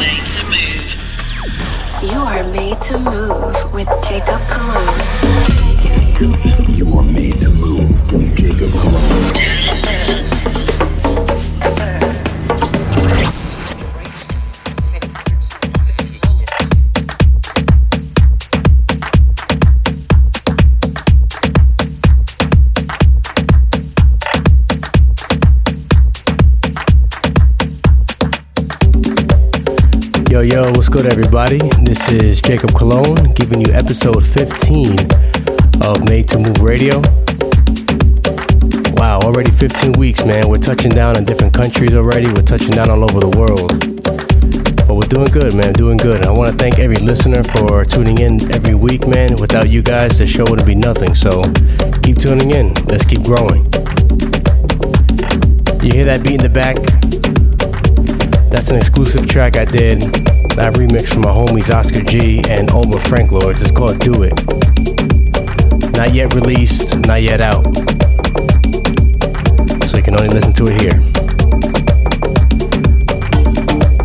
made to move. You are made to move with Jacob Colon. You are made to move with Jacob Colon. Good, everybody? This is Jacob Colon giving you episode 15 of Made to Move Radio. Wow, already 15 weeks, man. We're touching down in different countries already. We're touching down all over the world. But we're doing good, man. Doing good. And I want to thank every listener for tuning in every week, man. Without you guys, the show wouldn't be nothing. So keep tuning in. Let's keep growing. You hear that beat in the back? That's an exclusive track I did that remixed from my homies Oscar G and Omar Franklords. It's called Do It. Not yet released, not yet out. So you can only listen to it here.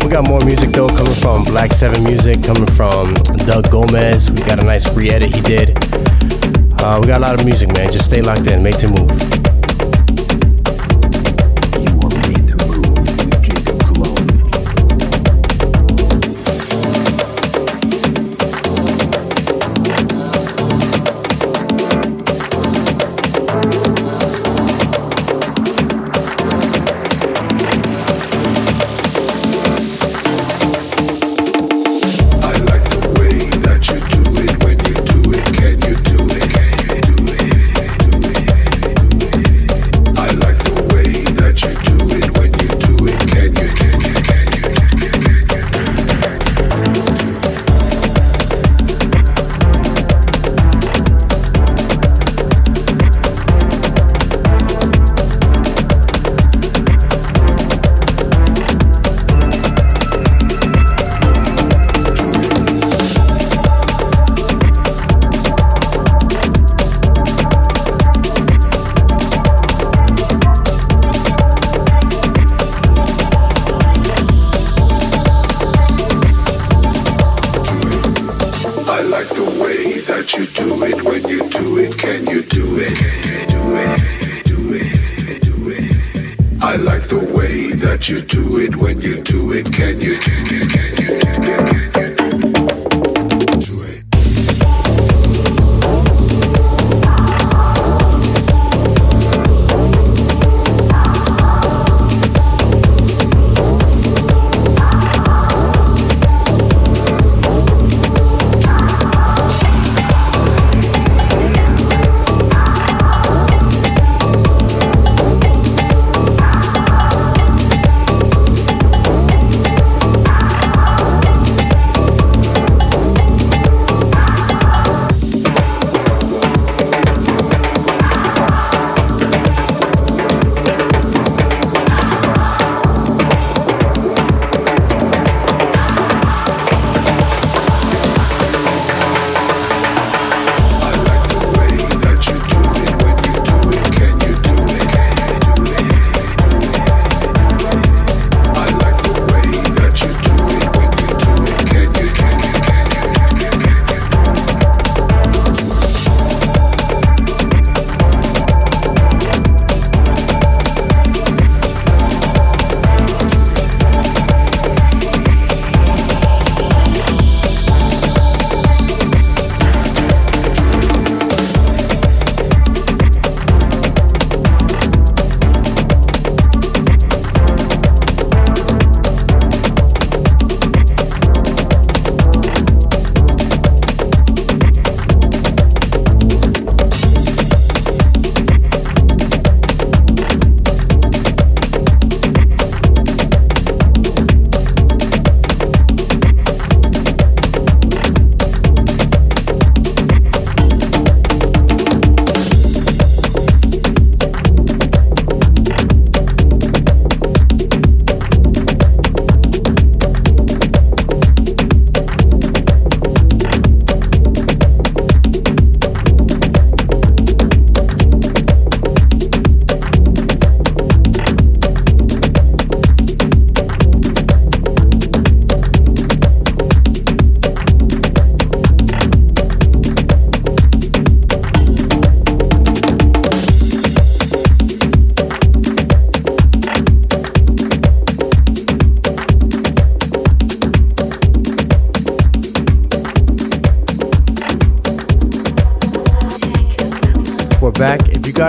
We got more music though coming from Black 7 Music, coming from Doug Gomez. We got a nice re edit he did. Uh, we got a lot of music, man. Just stay locked in, make to move.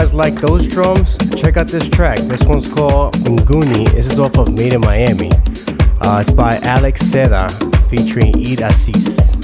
Guys like those drums, check out this track. This one's called Nguni. This is off of Made in Miami. Uh, it's by Alex Seda featuring Eid Assis.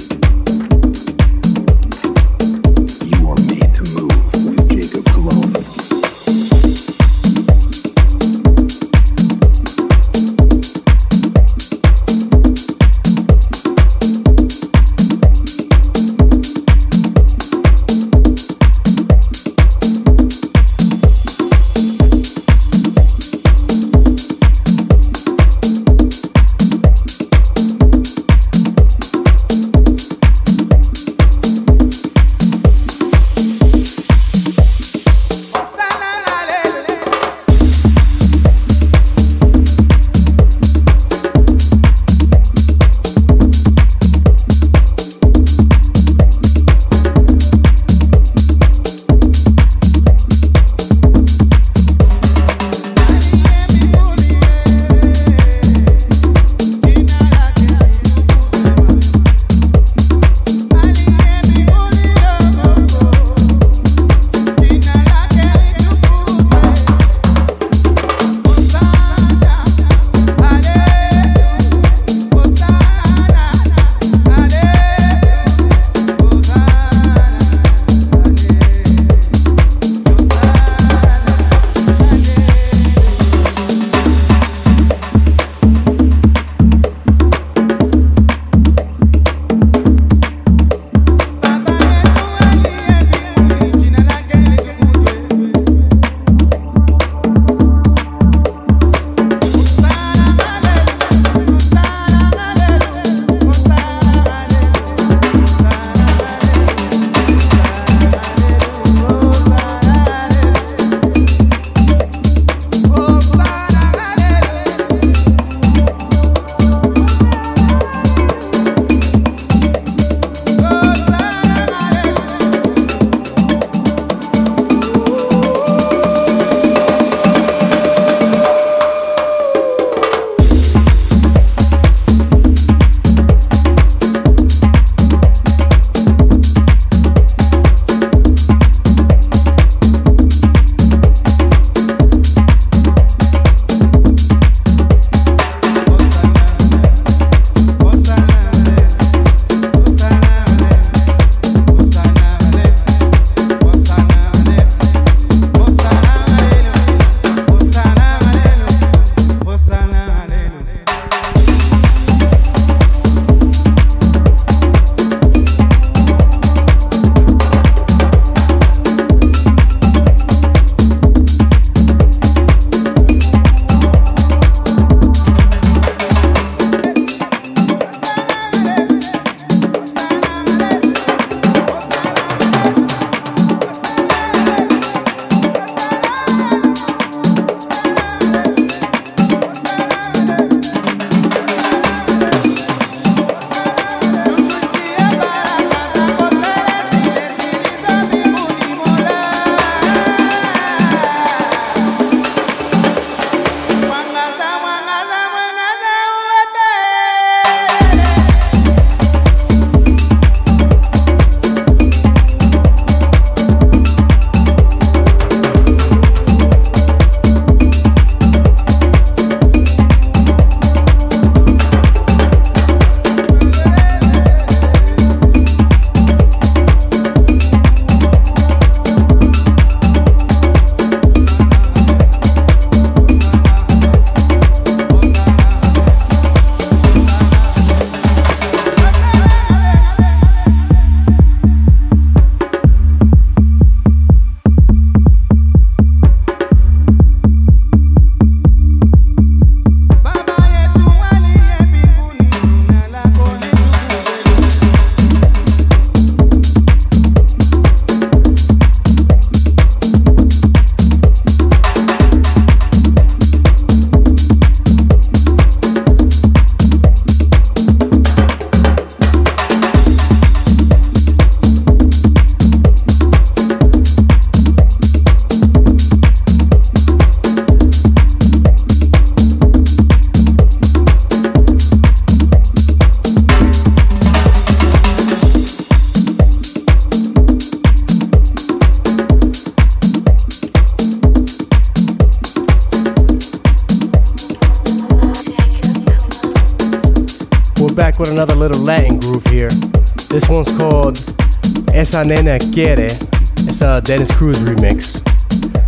Nena Quiere. It's a Dennis Cruz remix.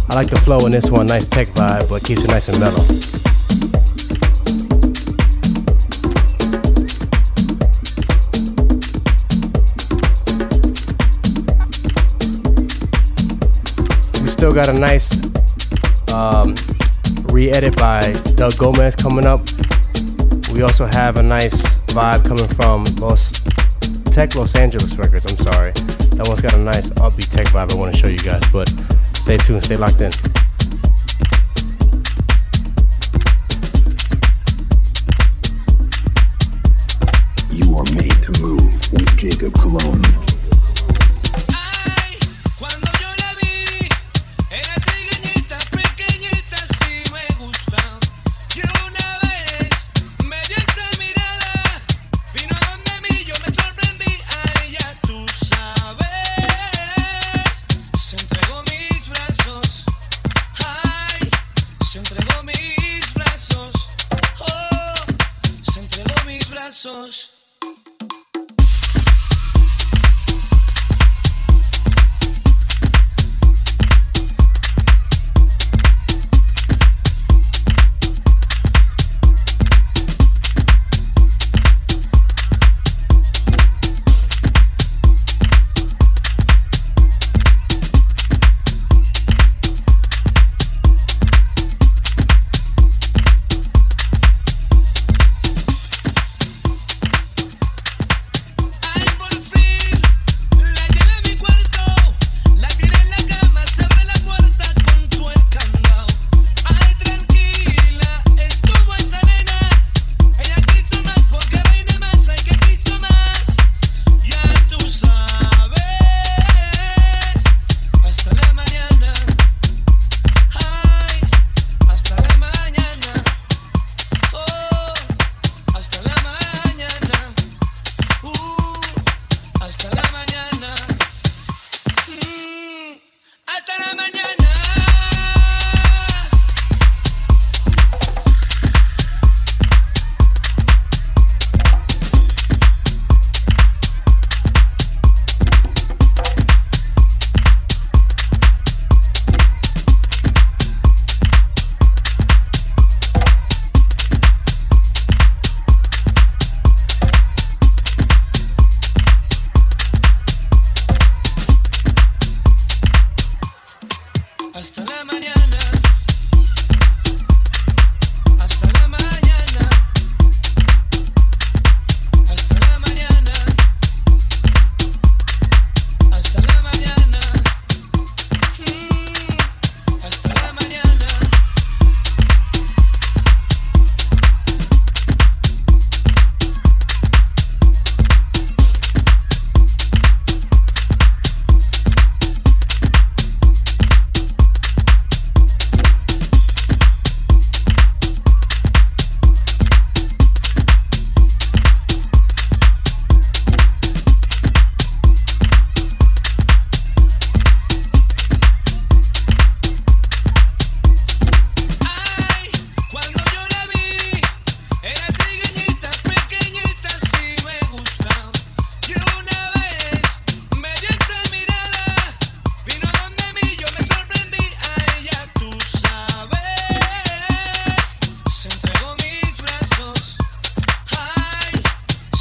I like the flow in this one, nice tech vibe, but keeps it nice and mellow. We still got a nice um, re-edit by Doug Gomez coming up. We also have a nice vibe coming from Los Tech Los Angeles Records. I'm sorry, that one's got a nice upbeat tech vibe. I want to show you guys, but stay tuned, stay locked in.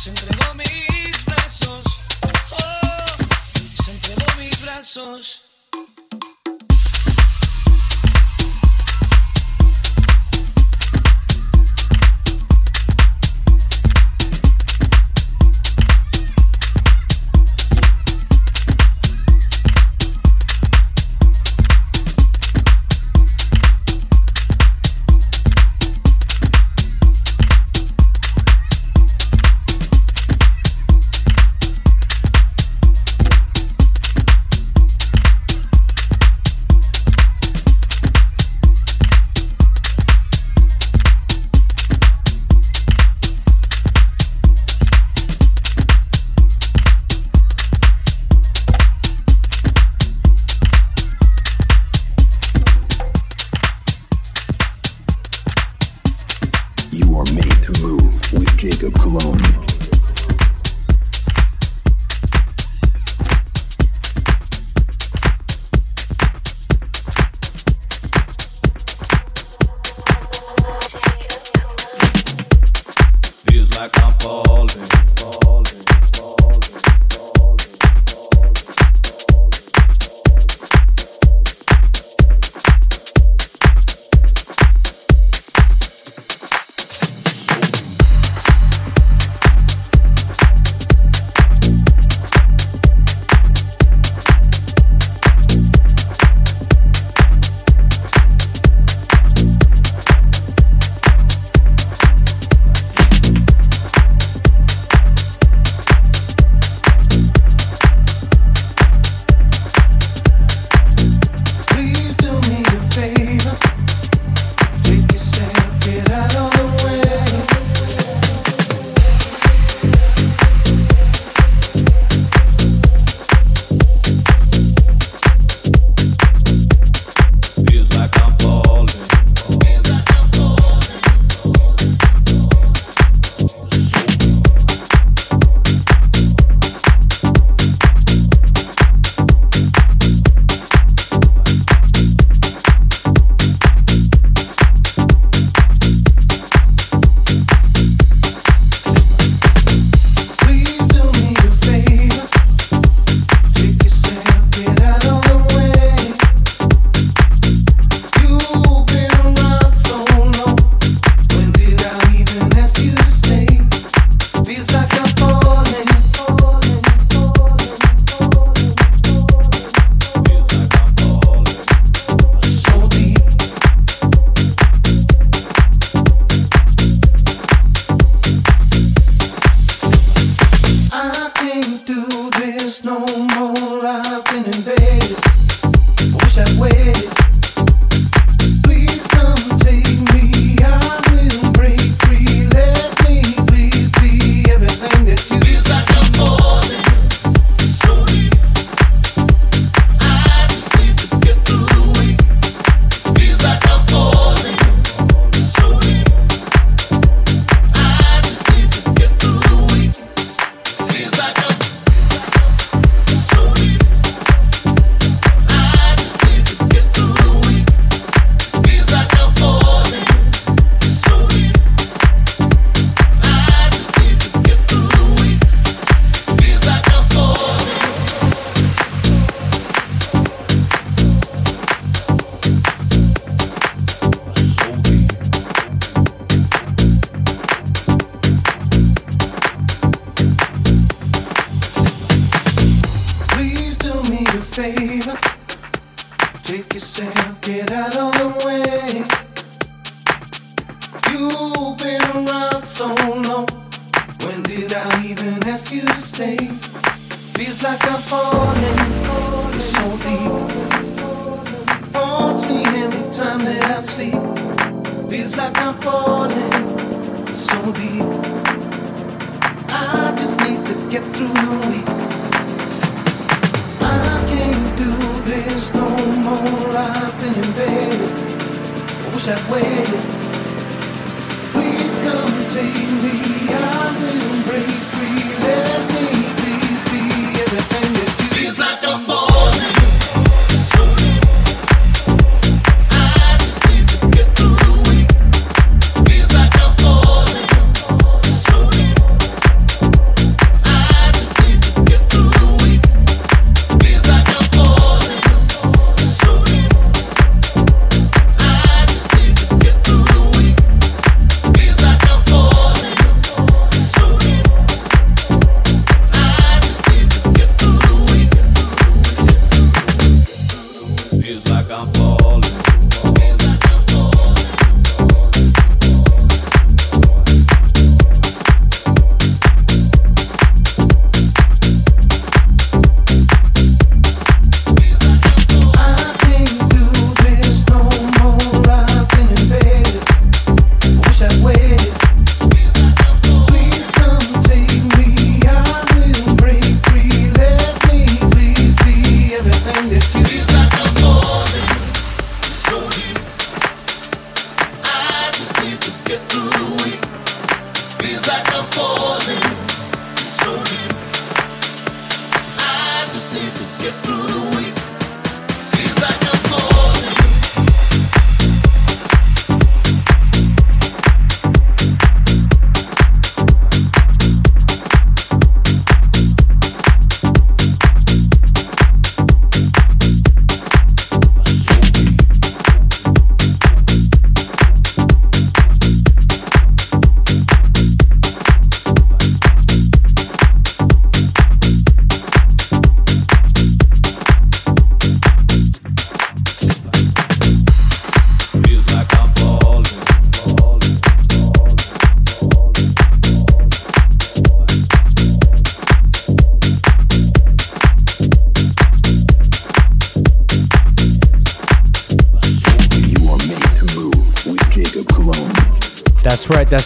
You are made to move with Jacob Colon.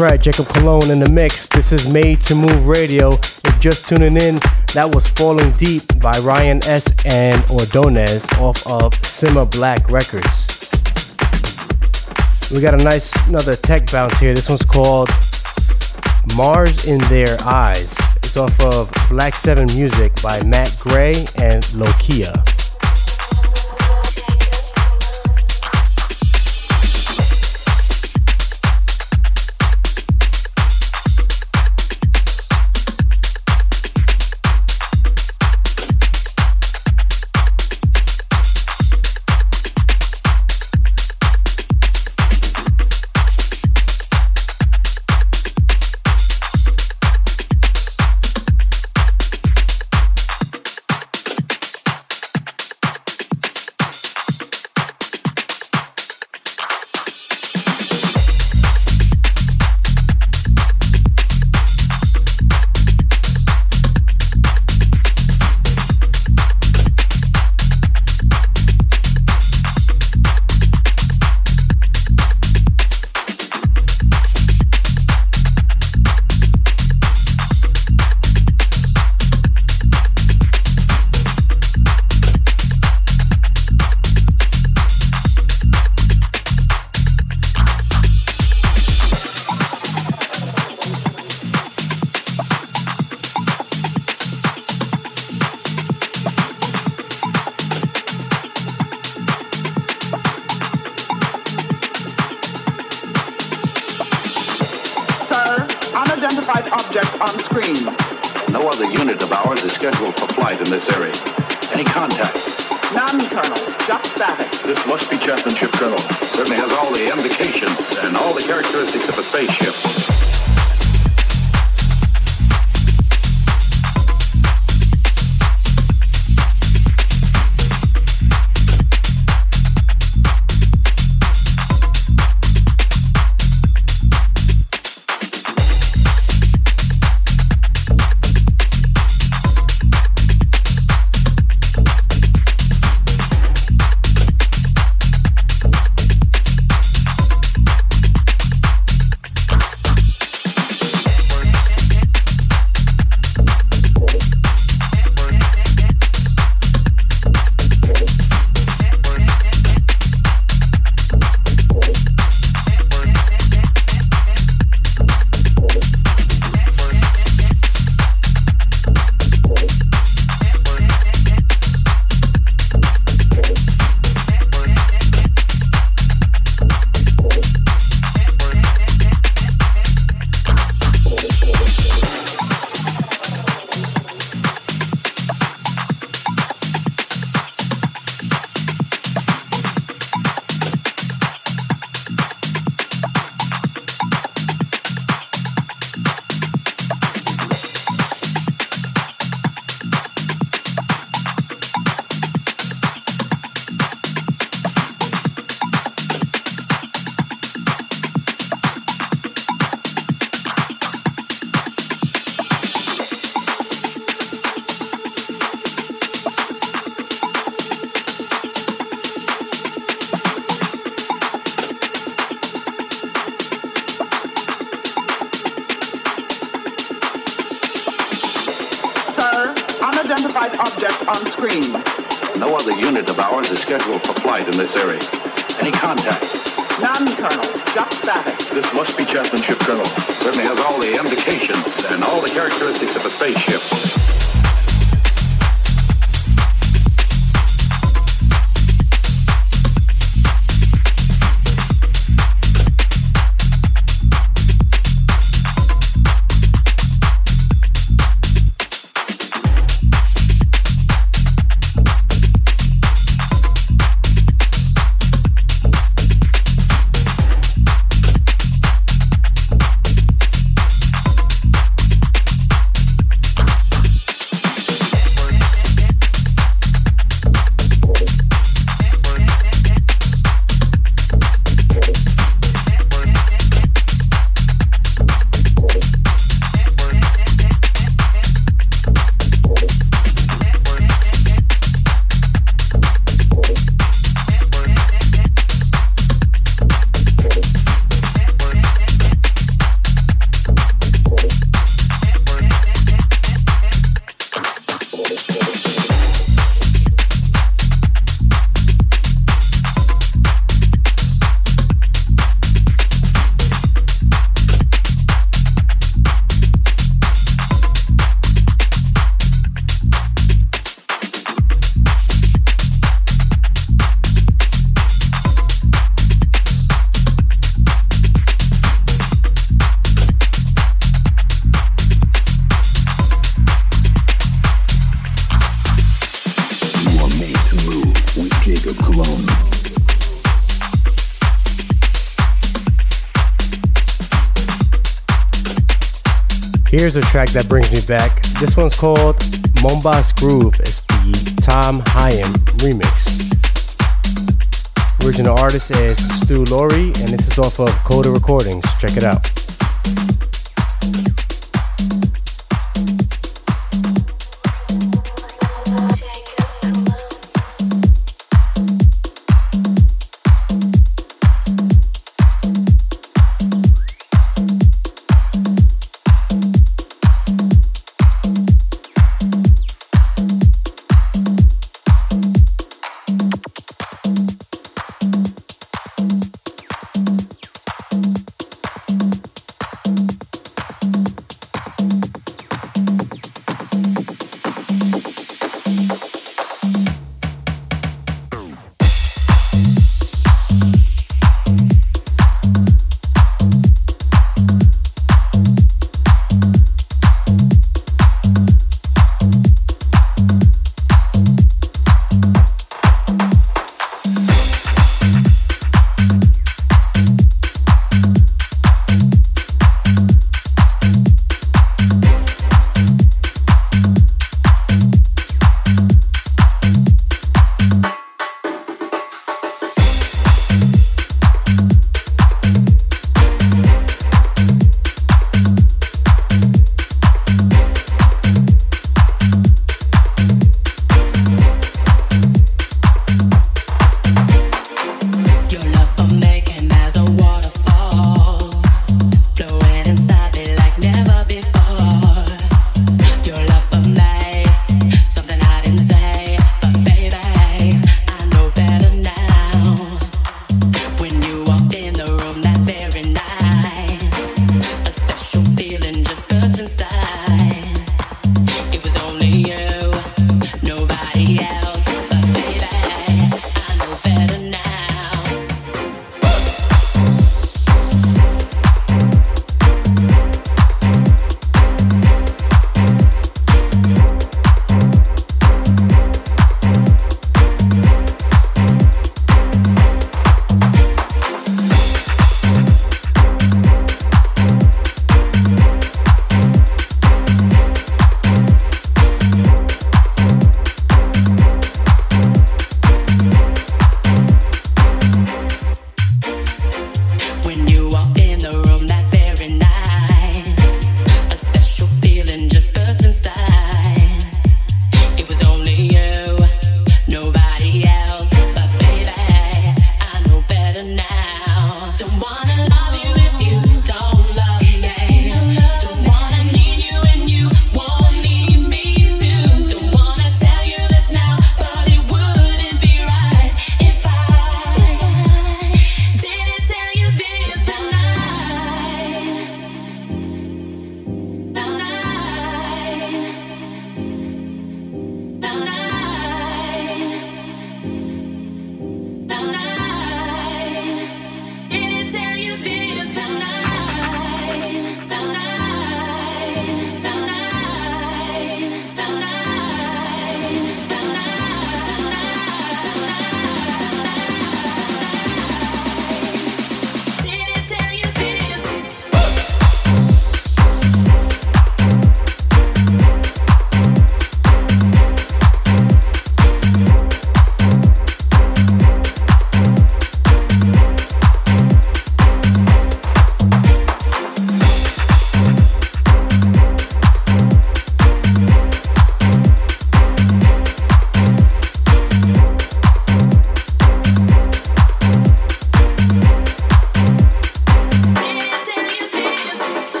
Right, Jacob Colon in the mix. This is Made to Move Radio. If just tuning in, that was Falling Deep by Ryan S. and Ordonez off of Simmer Black Records. We got a nice another tech bounce here. This one's called Mars in Their Eyes. It's off of Black 7 Music by Matt Gray and Lokia. contact. Non-kernel, just static. This must be Chapmanship Colonel. Certainly has all the indications and all the characteristics of a spaceship. Here's a track that brings me back. This one's called Mombas Groove. It's the Tom Hyam remix. Original artist is Stu Laurie, and this is off of Coda Recordings. Check it out.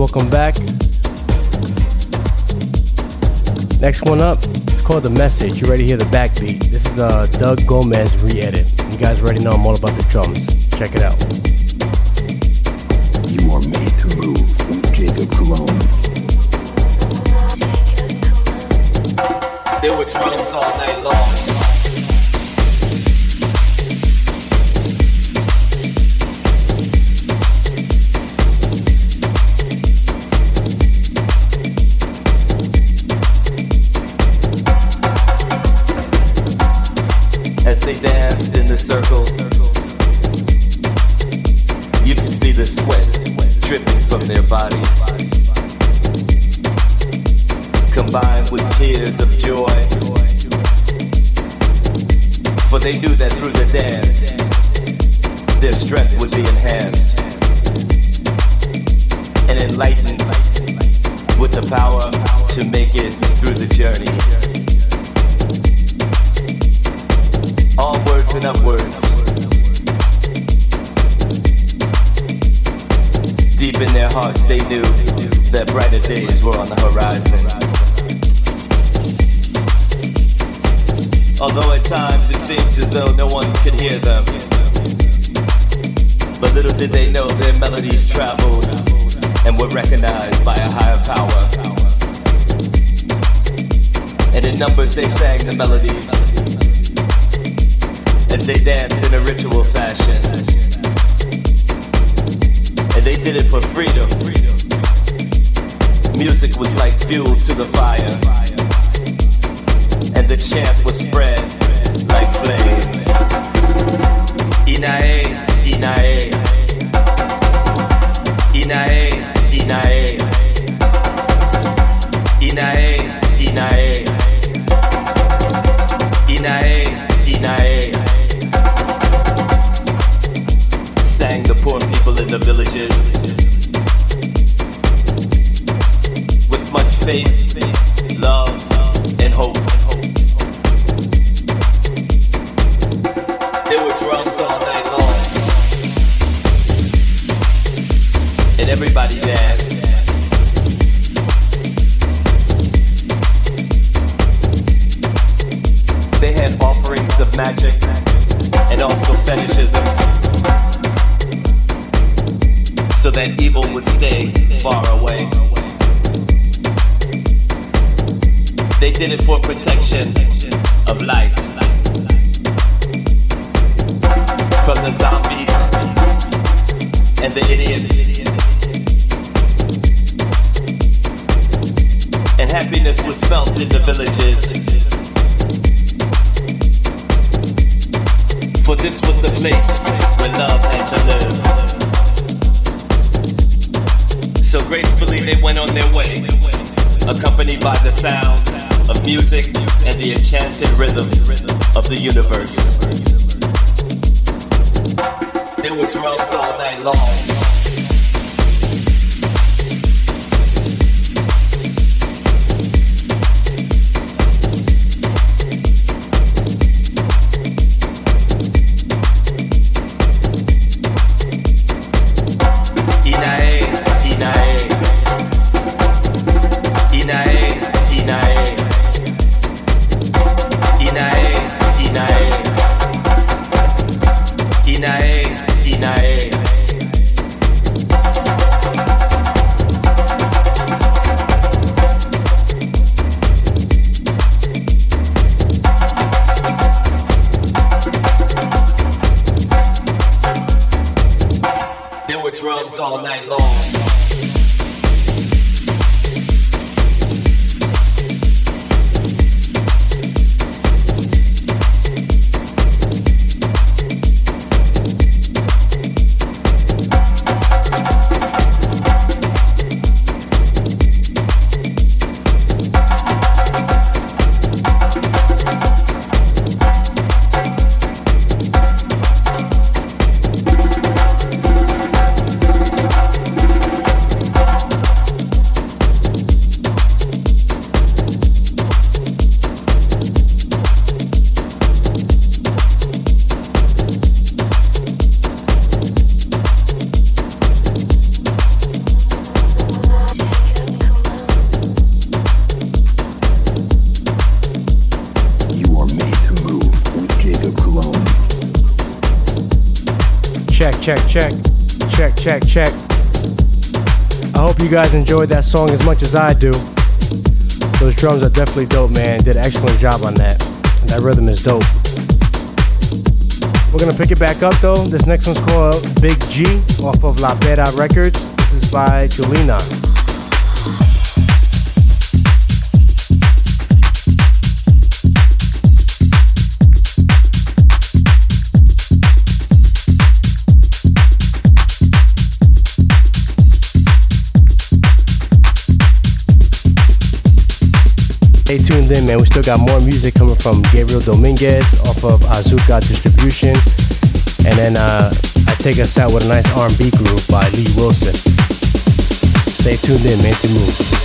Welcome back. Next one up, it's called The Message. You ready to hear the backbeat. This is uh, Doug Gomez re-edit. You guys already know I'm all about the drums. Check it out. Magic and also fetishism so that evil would stay far away. They did it for protection of life. From the zombies and the idiots. And happiness was felt in the villages. This was the place where love had to live. So gracefully they went on their way, accompanied by the sounds of music and the enchanted rhythm of the universe. There were drums all night long. drums all night long. Check, check, check. Check, check. I hope you guys enjoyed that song as much as I do. Those drums are definitely dope, man. Did an excellent job on that. That rhythm is dope. We're gonna pick it back up though. This next one's called Big G off of La Pera Records. This is by Julina. Stay tuned in, man. We still got more music coming from Gabriel Dominguez off of Azuka Distribution. And then uh, I take us out with a nice R&B groove by Lee Wilson. Stay tuned in, man, to move.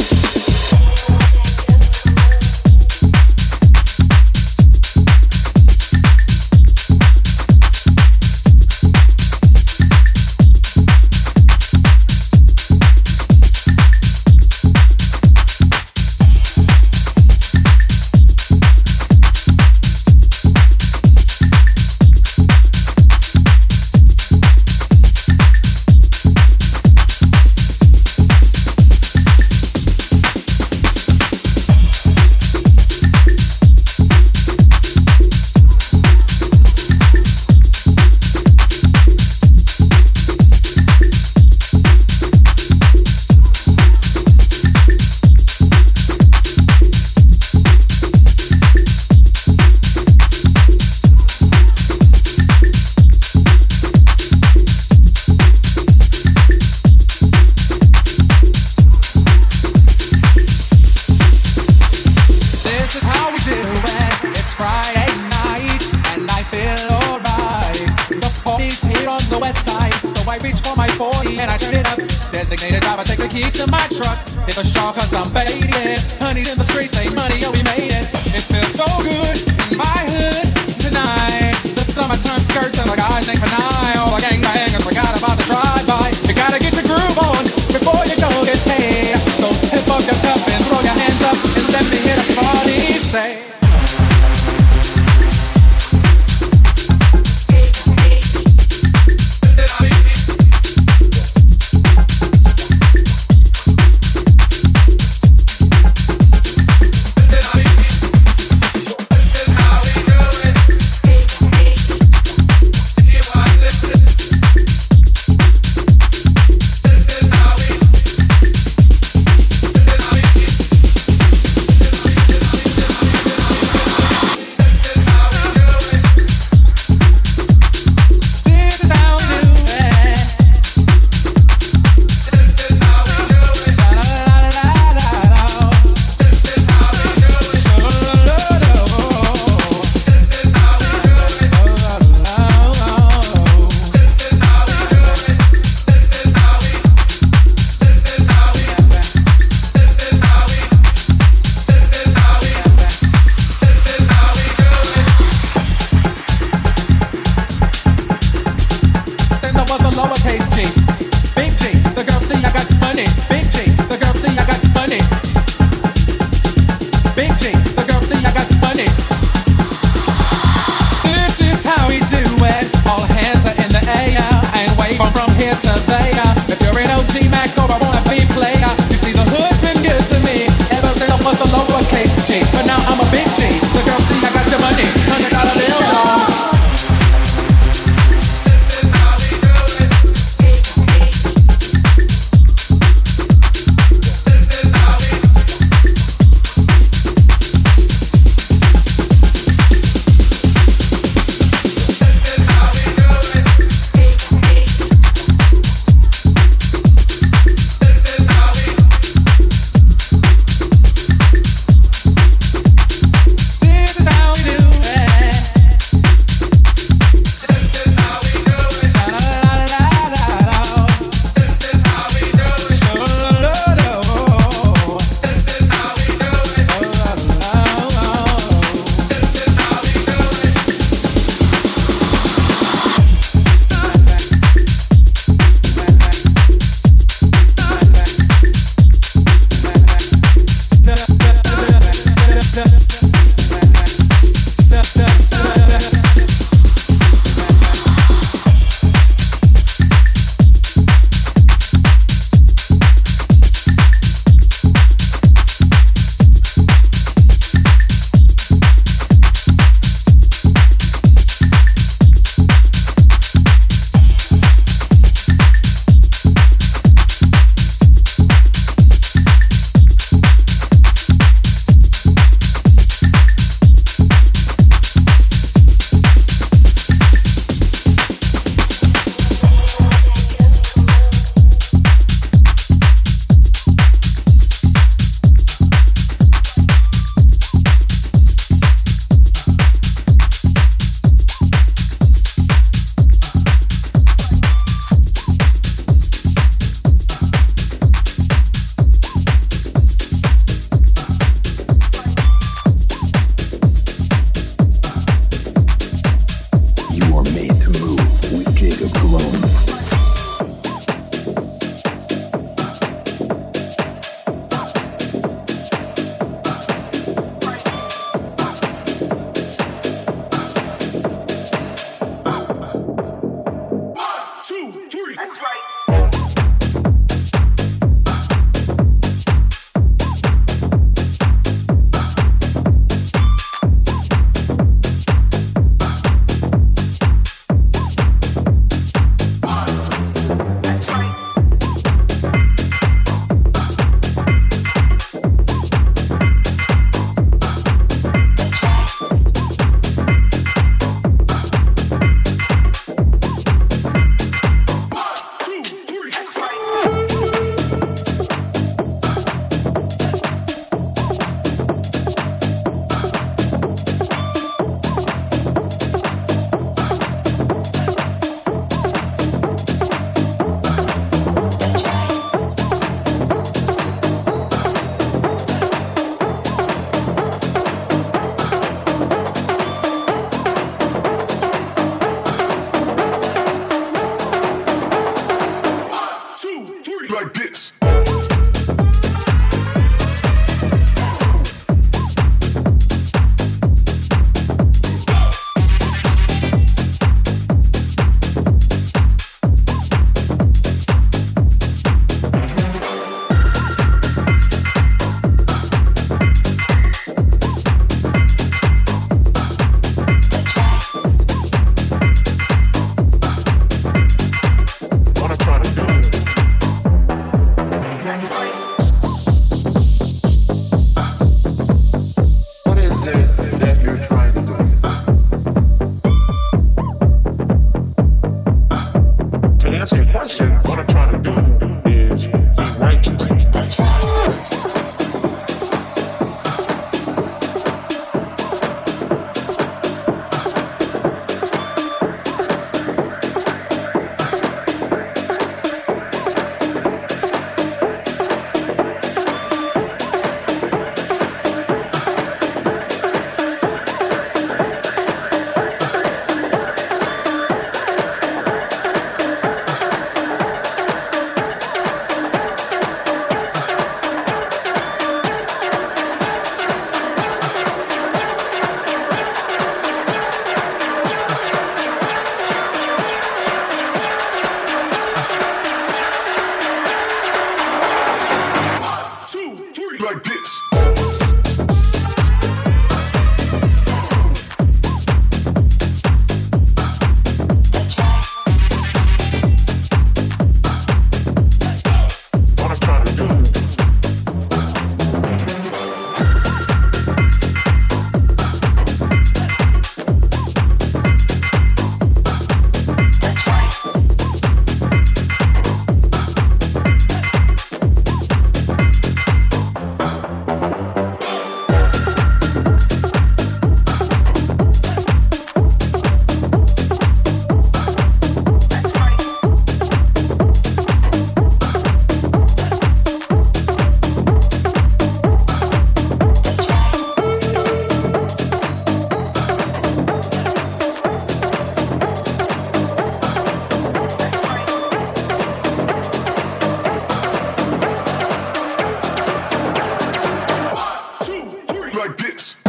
like this.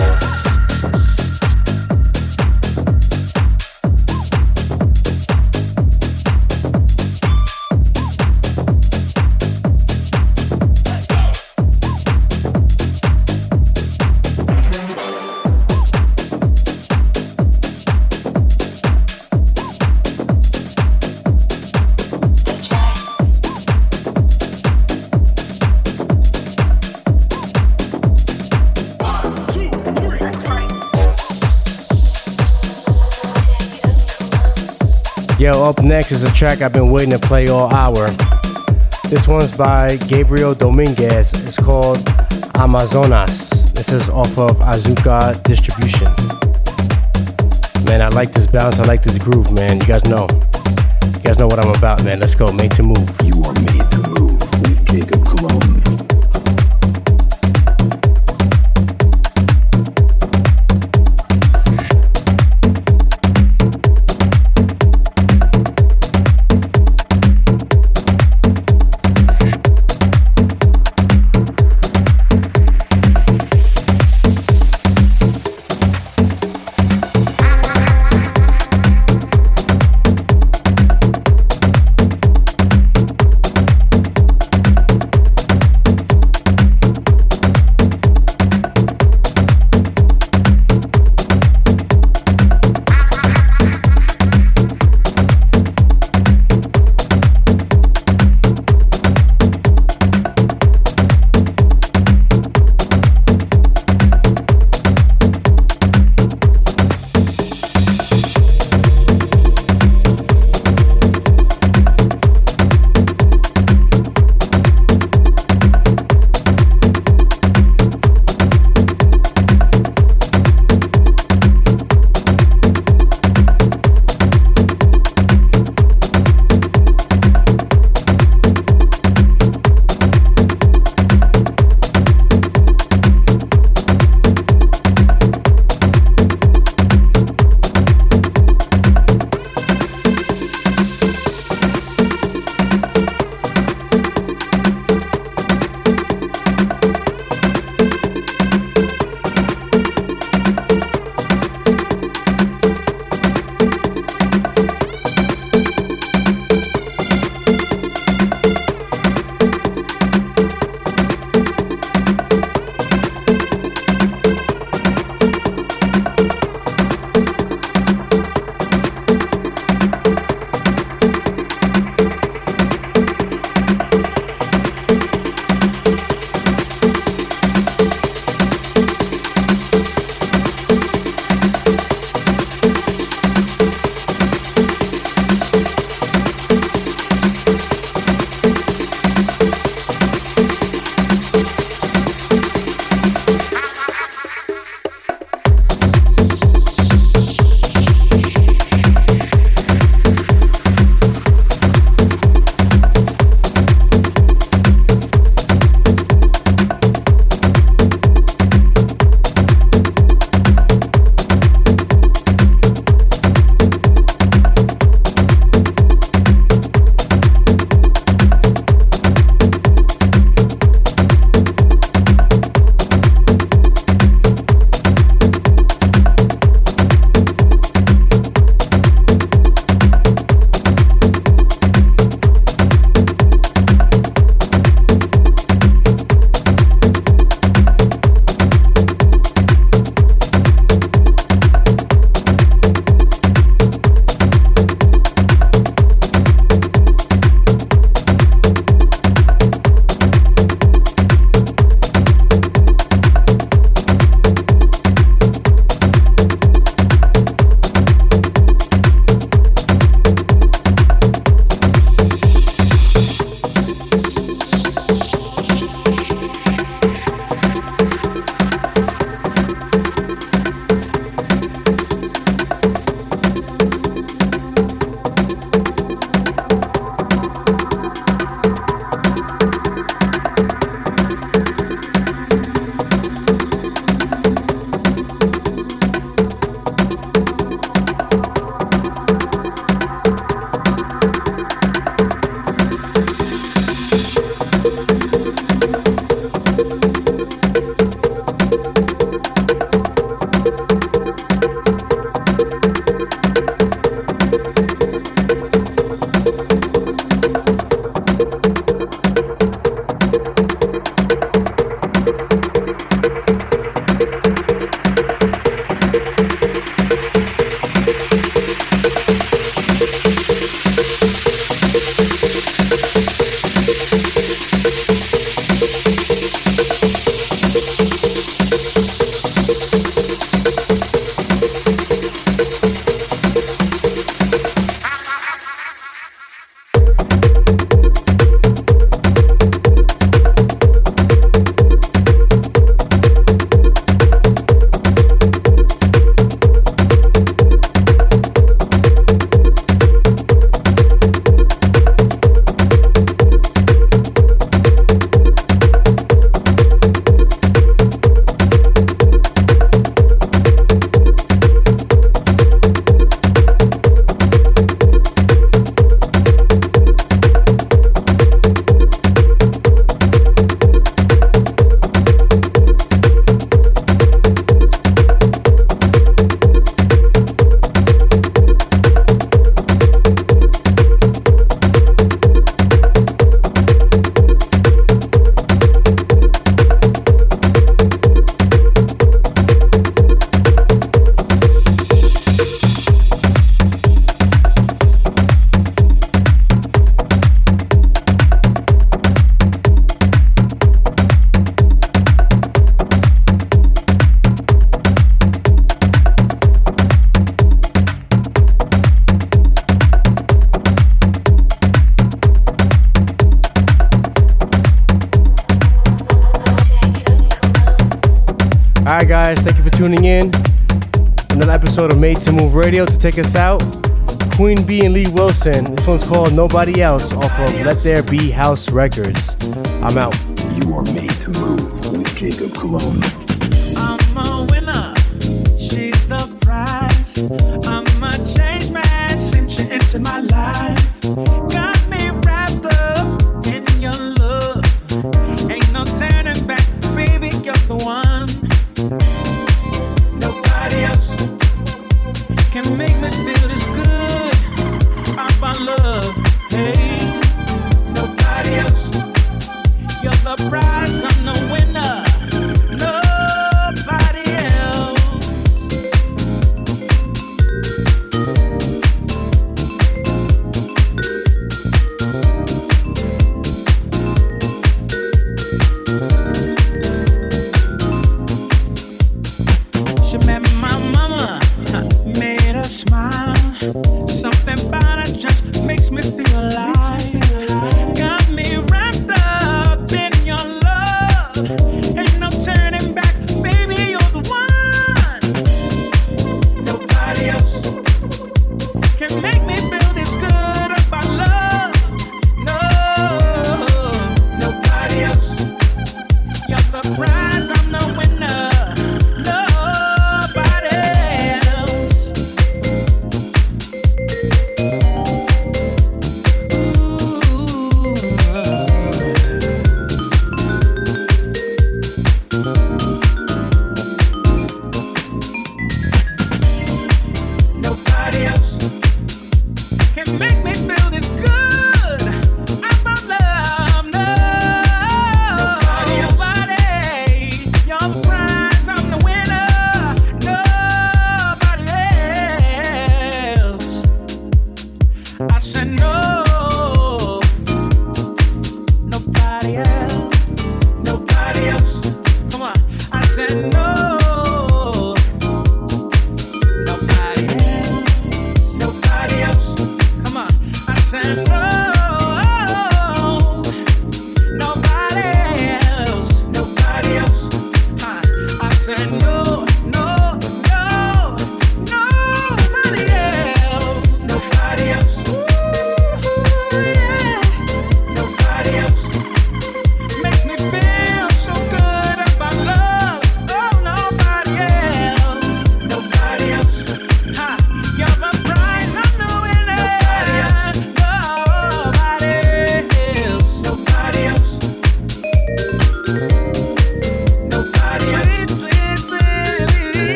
Up next is a track I've been waiting to play all hour. This one's by Gabriel Dominguez. It's called Amazonas. This is off of Azuka Distribution. Man, I like this bounce. I like this groove, man. You guys know. You guys know what I'm about, man. Let's go. Made to move. You are made Radio to take us out. Queen B and Lee Wilson. This one's called Nobody Else off of Let There Be House Records. I'm out. You are made to move with Jacob Colon. I said.